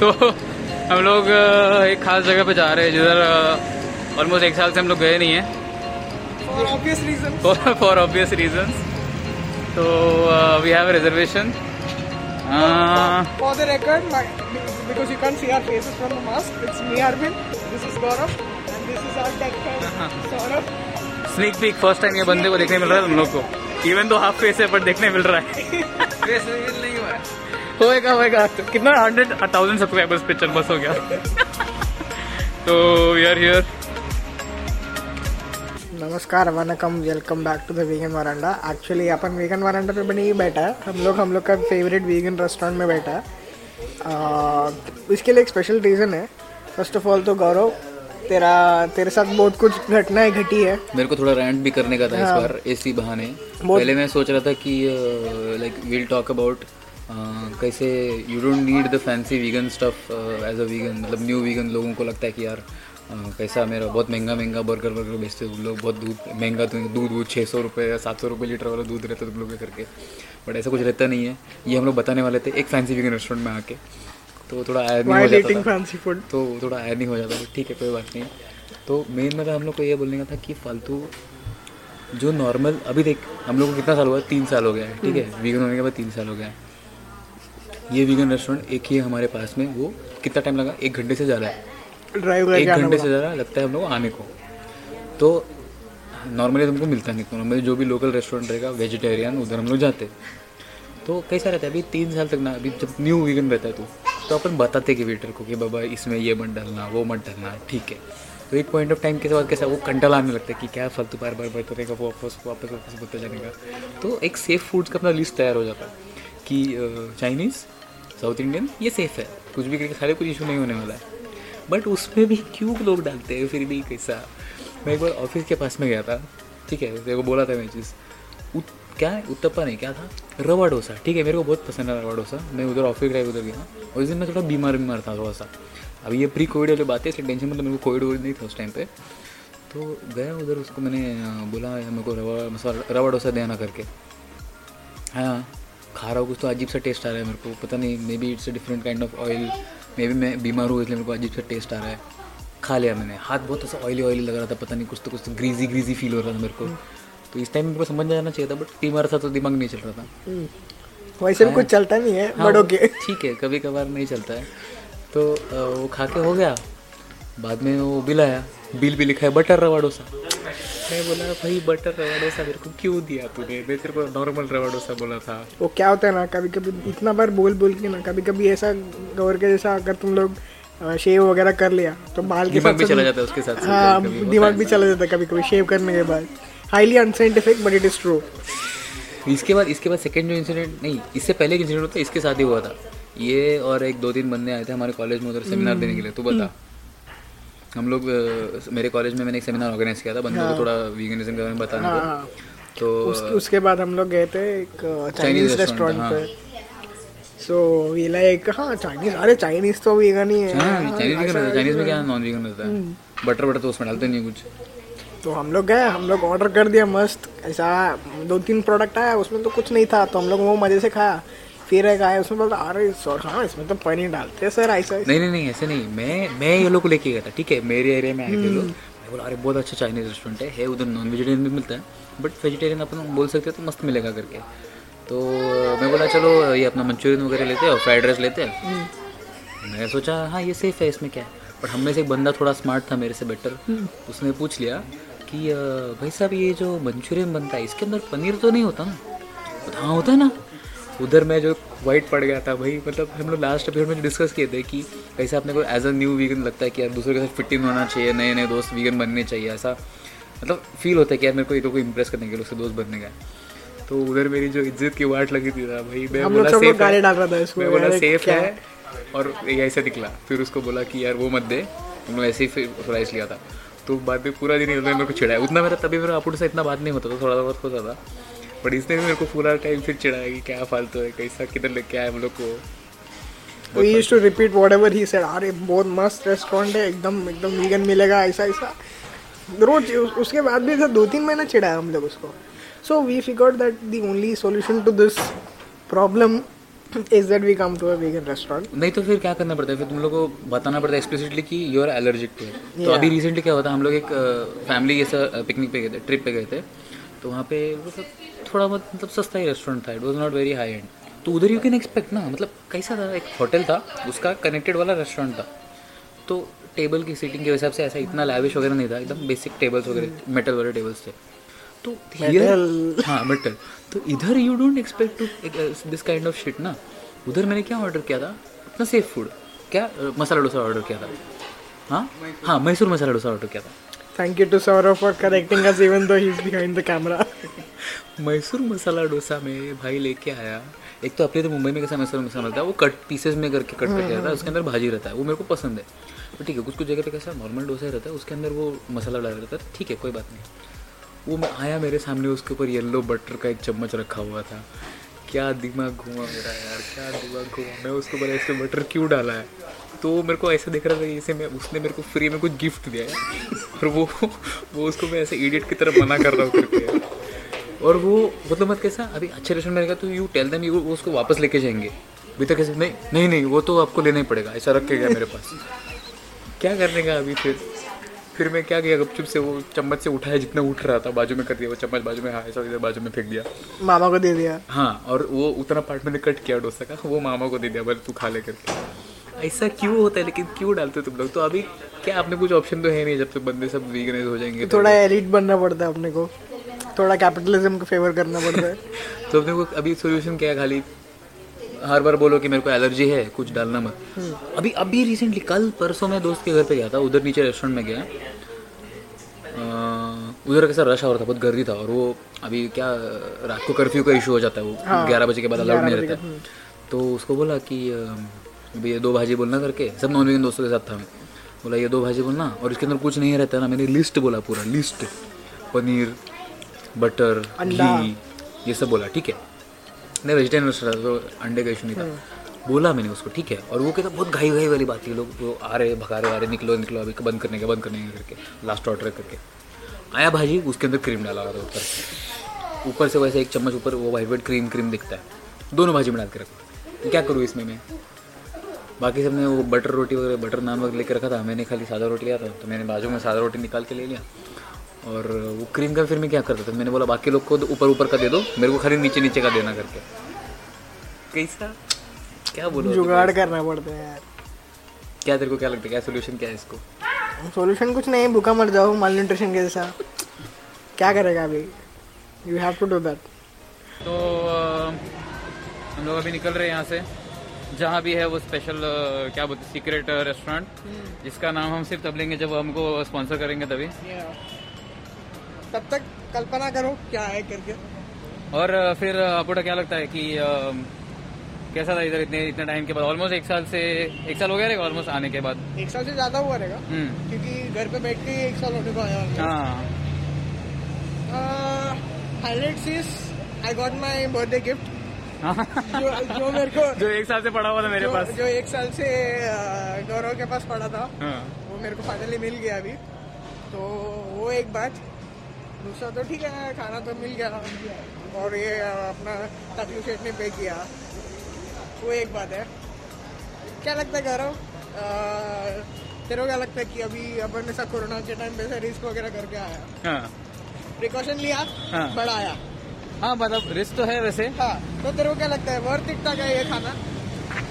तो हम लोग एक खास जगह पे जा रहे हैं जिधर ऑलमोस्ट एक साल से हम लोग गए नहीं हैं For obvious reasons. For obvious reasons तो we have reservation For the record, my, because you can't see our faces from the mask, it's me, Arvind. This is Gaurav, and this is our tech head, Saurabh. Sneak peek first time ये बंदे को देखने मिल रहा है हम लोग को even तो हाफ़ फेस है पर देखने मिल रहा है फेस नहीं हुआ है होएगा होएगा। कितना? हंड्रेड थाउज़ेंड सब्सक्राइबर्स पे चल बस हो गया। तो वी आर हियर नमस्कार vanakkam welcome back to the vegan veranda actually upon vegan veranda पे नहीं बैठा है। हम लोग हम लोग का फेवरेट वीगन रेस्टोरेंट में बैठा है। आ, इसके लिए एक स्पेशल रीज़न है। फ़र्स्ट ऑफ़ ऑल तो गौरव तेरा तेरे साथ बहुत कुछ घटनाएँ घटी है। मेरे को थोड़ा रैंट भी करने का था इस हाँ। बार इसी बहाने। पहले मैं सोच रहा था कि लाइक विल टॉक अबाउट कैसे you don't need the fancy vegan stuff as a vegan मतलब न्यू वीगन लोगों को लगता है कि यार अ, कैसा मेरा बहुत महँगा महँगा बर्गर वर्गर बेचते तुम लोग बहुत दूध महँगा तो दूध दूध छः सौ रुपये या सात सौ रुपये लीटर वाला दूध रहता है तुम लोग के करके बट ऐसा कुछ रहता नहीं है। ये हम लोग बताने वाले थे एक फैंसी वीगन रेस्टोरेंट में आके। तो थोड़ा आयर नहीं हो जाता था। फैंसी फ़ूड तो थोड़ा आयर नहीं हो जाता ठीक है कोई बात नहीं। तो मेन मतलब हम लोग को ये बोलने का था कि फालतू जो नॉर्मल अभी देख हम लोग को कितना साल हुआ? है? तीन साल हो गया है। ठीक है वीगन होने के बाद तीन साल हो गया है। ये वीगन रेस्टोरेंट एक ही है हमारे पास में वो कितना टाइम लगा? एक घंटे से ज़्यादा है। ड्राइव एक घंटे से ज़्यादा लगता है हम लोग आने को। तो नॉर्मली तुमको मिलता नहीं नॉर्मली जो भी लोकल रेस्टोरेंट रहेगा वेजिटेरियन उधर हम लोग जाते। तो कैसा रहता है अभी तीन साल तक ना अभी जब न्यू वीगन रहता है तू तो अपन बताते कि वेटर को कि बाबा इसमें ये मत डालना वो मत डालना ठीक है। तो एक पॉइंट ऑफ़ टाइम के बाद कैसा वो कंटल आने लगता है कि क्या फालतू बार बार बार रहेगा वो वापस वापस वापस बोलते जाने का। तो एक सेफ़ फूड्स का अपना लिस्ट तैयार हो जाता है कि चाइनीज़ साउथ इंडियन, ये सेफ़ है। कुछ भी करके सारे कुछ इशू नहीं होने वाला है। बट उसमें भी क्यों लोग डालते हैं, फिर भी कैसा। मैं एक बार ऑफ़िस के पास में गया था, ठीक है तेरे को बोला था मैं चीज़। क्या है? उत्तप्पा नहीं, क्या था? रवा डोसा, ठीक है, मेरे को बहुत पसंद है रवा डोसा। मैं उधर ऑफ़िस गया उधर गया। उस दिन मैं थोड़ा बीमार बीमार था थोड़ा सा। अभी ये प्री कोविड वाली बात है, इसलिए टेंशन मतलब मेरे को कोविड वोविड नहीं था उस टाइम पे। तो गया उधर, उसको मैंने बोला मेरे को रवा, मसाला, रवा डोसा देना करके। हाँ। खा रहा हूँ कुछ तो अजीब सा टेस्ट आ रहा है मेरे को। पता नहीं maybe it's a different kind of oil maybe मैं बीमार हूँ इसलिए मेरे को अजीब सा टेस्ट आ रहा है। खा लिया मैंने। हाथ बहुत ऐसा ऑयली ऑयली लग रहा था पता नहीं कुछ तो कुछ तो ग्रीजी ग्रीजी फील हो रहा था मेरे को। तो इस टाइम मेरे को समझ जाना चाहिए था बट बीमार था तो दिमाग नहीं चल रहा था। हम्म। वैसे भी कुछ चलता नहीं है हाँ, बट ओके ठीक है कभी कभार नहीं चलता है। तो वो खा के हो गया। बाद में वो बिल आया। बिल भी लिखा है बटर रवा डोसा। मैं बोला भाई बटर रवा डोसा मेरे को क्यों दिया तूने? मैं तेरे को नॉर्मल रवा डोसा बोला था. वो क्या होता है ना कभी कभी इतना बार बोल बोल के ना कभी कभी ऐसा गौर के जैसा अगर तुम लोग शेव वगैरह कर लिया तो बाल के दिमाग साथ भी चला जाता है उसके साथ हाँ दिमाग भी चला जाता है कभी कभी शेव करने के बाद। Highly unscientific but it is true इसके बाद इसके बाद सेकंड जो इंसिडेंट नहीं इससे पहले एक इंसिडेंट होता है इसके साथ ही हुआ था। ये और एक दो तीन बंदे आए थे हमारे कॉलेज में उधर सेमिनार देने के लिए तू बता। हम लोग मेरे कॉलेज में मैंने एक सेमिनार ऑर्गेनाइज किया था बंदों को थोड़ा वीगनिज्म के बारे में बताने हाँ को। हाँ। तो उस, उसके बाद हम लोग गए थे एक चाइनीज़ रेस्टोरेंट हाँ। पे। सो वी लाइक हाँ चाइनीज़ अरे चाइनीज़ तो वीगन ही है। हाँ चाइनीज़ रहता चाइनीज़ में क्या नॉन वीगन रहता है बटर बटर तो उसमें डालते नहीं कुछ। तो हम लोग गए हम लोग ऑर्डर कर दिया मस्त। ऐसा दो तीन प्रोडक्ट आया उसमें तो कुछ नहीं था तो हम लोग वो मज़े से खाया। फिर एक आया उसमें बोलता अरे सर हाँ इसमें तो पनीर डालते हैं सर ऐसा नहीं नहीं नहीं ऐसे नहीं मैं मैं ये लोग को लेके गया था ठीक है मेरे एरिया में आए थे लोग। मैं बोला अरे बहुत अच्छा चाइनीज़ रेस्टोरेंट है है उधर नॉन वेजिटेरियन भी मिलता है बट वेजिटेरियन अपन बोल सकते हैं तो मस्त मिलेगा करके। तो मैं बोला चलो ये अपना मंचूरियन वगैरह लेते हैं और फ्राइड राइस लेते हैं। मैं सोचा हाँ ये सेफ़ है इसमें क्या है? बट हम में से एक बंदा थोड़ा स्मार्ट था मेरे से बेटर उसने पूछ लिया कि भाई साहब ये जो मंचूरियन बनता है इसके अंदर पनीर तो नहीं होता ना? हाँ होता है ना। उधर मैं जो वाइट पड़ गया था भाई मतलब हम लोग लास्ट एपिसोड में डिस्कस किए थे कि कैसे अपने को एज अ न्यू वीगन लगता है कि यार दूसरे के साथ फिटिंग होना चाहिए नए नए दोस्त वीगन बनने चाहिए ऐसा मतलब फील होता है कि यार मेरे को ये लोग को इम्प्रेस करने के लिए उससे दोस्त बनने का तो उधर मेरी जो इज़्ज़त की वाट लगी थी ना भाई मैं बोला सेफ़ है। मैं बोला सेफ़ है। और ये ऐसे निकला फिर उसको बोला कि यार वो मत दे। लोग ऐसे ही फिर राइस लिया था। तो बाद में पूरा दिन उन्होंने मेरे को चिढ़ाया। उतना मेरा तभी मेरा अपुट से इतना बात नहीं होता था थोड़ा बहुत होता था बट इसने भी मेरे को पूरा टाइम फिर चिढ़ाया कि क्या फालतू है कैसा किधर लेके आया हम लोग को। तो use to repeat whatever he said अरे बहुत मस्त रेस्टोरेंट है एकदम एकदम वीगन मिलेगा ऐसा ऐसा. रोज उसके बाद भी दो तीन महीने चिढ़ाया हम लोग उसको। So we figured that the only solution to this problem is that we come to a vegan restaurant. नहीं तो फिर क्या करना पड़ता है? फिर तुम लोग को बताना पड़ता है एक्सप्लिसिटली कि यू आर एलर्जिक टू तो अभी रिसेंटली क्या हुआ था? हम लोग एक फैमिली ऐसा पिकनिक पे गए थे ट्रिप पे गए थे तो वहाँ पे मतलब थोड़ा बहुत मतलब सस्ता ही रेस्टोरेंट था. It was not very high and तो उधर यू कैन एक्सपेक्ट ना मतलब कैसा था? एक होटल था उसका कनेक्टेड वाला रेस्टोरेंट था. तो टेबल की सीटिंग के हिसाब से ऐसा इतना लैविश वगैरह नहीं था एकदम बेसिक टेबल्स वगैरह मेटल वाले टेबल्स थे. तो हाँ मेटल तो इधर you don't expect to this kind of shit ना. उधर मैंने क्या ऑर्डर किया था? अपना सेफ़ फ़ूड क्या मसाला डोसा ऑर्डर किया था? हाँ? हाँ मैसूर मसाला डोसा ऑर्डर किया था. Thank you to Saurav for correcting us even though he's behind the camera. Mysore masala dosa में भाई लेके आया। एक तो अपने तो मुंबई में कैसा मैसूर मसाला मिलता है, वो कट पीसेस में करके कट करके रहता है, उसके अंदर भाजी रहता है, वो मेरे को पसंद है। तो ठीक है कुछ कुछ जगह पे कैसा नॉर्मल डोसा ही रहता है, उसके अंदर वो मसाला डाल रहता है, ठीक है, कोई बात नहीं। वो मैं आया मेरे सामने, उसके ऊपर येलो बटर का एक चम्मच रखा हुआ था। क्या दिमाग घुमा मेरा यार, क्या दिमाग घुमा, मैं उसके ऊपर ऐसे बटर क्यों डाला है? तो मेरे को ऐसे दिख रहा था जैसे मैं, उसने मेरे को फ्री में कुछ गिफ्ट दिया है। और वो वो उसको मैं ऐसे इडियट की तरह मना कर रहा हूँ करके। और वो मतलब मत कैसा अभी अच्छे रेस्टोरेंट में रहेगा तो यू टेल देम यू वो उसको वापस लेके जाएँगे। अभी तक कैसे नहीं नहीं नहीं वो तो आपको लेना ही पड़ेगा ऐसा रख के गया मेरे पास। क्या करने का अभी फिर? फिर मैं क्या किया गपचुप से वो चम्मच से उठाया जितना उठ रहा था बाजू में कर दिया वो चम्मच बाजू में हाँ ऐसा इधर बाजू में फेंक दिया। मामा को दे दिया। हाँ और वो उतना पार्ट मैंने कट किया डोसा का वो मामा को दे दिया बोले तू खा ले करके। ऐसा क्यों होता है लेकिन क्यों डालते हो तुम लोग? तो अभी क्या आपने कुछ ऑप्शन तो है नहीं जब तक बंदे सब वीगनाइज हो जाएँगे तो थोड़ा एलिट बनना पड़ता है अपने को। थोड़ा कैपिटलिज्म को फेवर करना पड़ता है। तो अपने को अभी सोल्यूशन क्या है खाली? हर बार बोलो कि मेरे को एलर्जी है कुछ डालना मत। अभी अभी रिसेंटली कल परसों मैं दोस्त के घर पे गया था उधर नीचे रेस्टोरेंट में गया। उधर कैसा रश हो रहा था बहुत गर्दी था और वो अभी क्या रात को कर्फ्यू का इशू हो जाता है वो ग्यारह बजे के बाद अलाउड नहीं रहता है। तो उसको बोला कि अभी ये दो भाजी बोलना करके सब नॉन वेजन दोस्तों के साथ था मैं। बोला ये दो भाजी बोलना और इसके अंदर कुछ नहीं रहता ना? मैंने लिस्ट बोला पूरा लिस्ट पनीर बटर घी ये सब बोला ठीक है? नहीं वेजिटेरियन रेस्टोरेंट तो अंडे का इशू नहीं था। बोला मैंने उसको ठीक है? और वो कहता बहुत घाई घाई वाली बात थी लोग वो आ रहे भगा रहे आ रहे निकलो निकलो अभी बंद करने का बंद करने का करके लास्ट ऑर्डर करके। आया भाजी उसके अंदर क्रीम डाला हुआ था ऊपर से। ऊपर से वैसे एक चम्मच ऊपर वो वाइट वाइट क्रीम क्रीम दिखता है। दोनों भाजी में डाल के रखो। क्या करूँ इसमें मैं? बाकी सबने वो बटर रोटी वगैरह बटर नान वगैरह लेके रखा था मैंने खाली सादा रोटी लिया था तो मैंने बाजू में सादा रोटी निकाल के ले लिया। और वो क्रीम का फिर मैं क्या करता था? मैंने बोला बाकी लोग को तो ऊपर ऊपर का दे दो मेरे को खाली नीचे नीचे का देना करके। कैसा? क्या बोलो जुगाड़ करना पड़ता है यार। क्या तेरे को क्या लगता है? क्या सोल्यूशन क्या है इसको? सॉल्यूशन कुछ नहीं भूखा मर जाओ माल न्यूट्रिशन के जैसा क्या करेगा अभी? You have to do that तो हम लोग अभी निकल रहे हैं यहाँ से। जहाँ भी है वो स्पेशल क्या बोलते सीक्रेट रेस्टोरेंट जिसका नाम हम सिर्फ़ तब लेंगे जब हमको स्पॉन्सर करेंगे तभी। तब तक कल्पना करो क्या है करके। और फिर आपको क्या लगता है कि अ, कैसा था इधर इतने इतने टाइम के बाद? ऑलमोस्ट एक साल से एक साल हो गया रहेगा ऑलमोस्ट आने के बाद? एक साल से ज़्यादा हुआ रहेगा। हम्म। क्योंकि घर पे बैठ के एक साल होने को आया हाँ। Highlights is I got my birthday gift जो जो मेरे को जो एक साल से पड़ा हुआ था मेरे जो, पास। जो एक साल से गौरव के पास पड़ा था। हाँ। वो मेरे को फाइनली मिल गया अभी। तो वो एक बात दूसरा तो ठीक है खाना तो मिल गया। और ये अपना तकलीफ़ सेठ ने पे किया। वो एक बात है। क्या लगता है गौरव? तेरे को क्या लगता है कि अभी अपन ऐसा कोरोना के टाइम पे रिस्क वगैरह करके आया? हाँ। प्रिकॉशन लिया? हाँ। बढ़ाया हाँ मतलब रिस्क तो है वैसे। हाँ तो तेरे को क्या लगता है वर्थ इट था क्या ये खाना?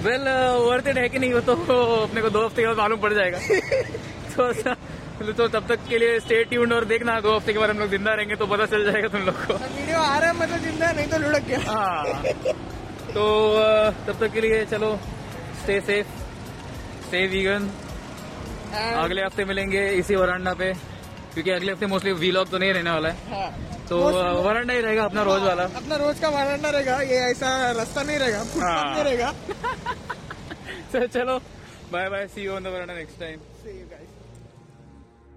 वेल वर्थ इट है कि नहीं वो तो अपने को दो हफ़्ते के बाद मालूम पड़ जाएगा। तो ऐसा- तो तब तक के लिए स्टे ट्यून्ड और देखना दो हफ़्ते के बाद हम लोग ज़िंदा रहेंगे तो पता चल जाएगा तुम लोग को। वीडियो आ रहा है मतलब ज़िंदा नहीं तो लुढ़क गया। हाँ। तो तब तक के लिए चलो स्टे सेफ़ स्टे वीगन अगले हफ़्ते मिलेंगे इसी वरांडा पे क्योंकि अगले हफ़्ते मोस्टली वीलॉग तो नहीं रहने वाला है। हाँ। तो वरांडा ही रहेगा अपना रोज वाला। अपना रोज का वरांडा रहेगा ये ऐसा रास्ता नहीं रहेगा हाँ। नहीं रहेगा। तो चलो bye bye see you on the veranda next time See you guys.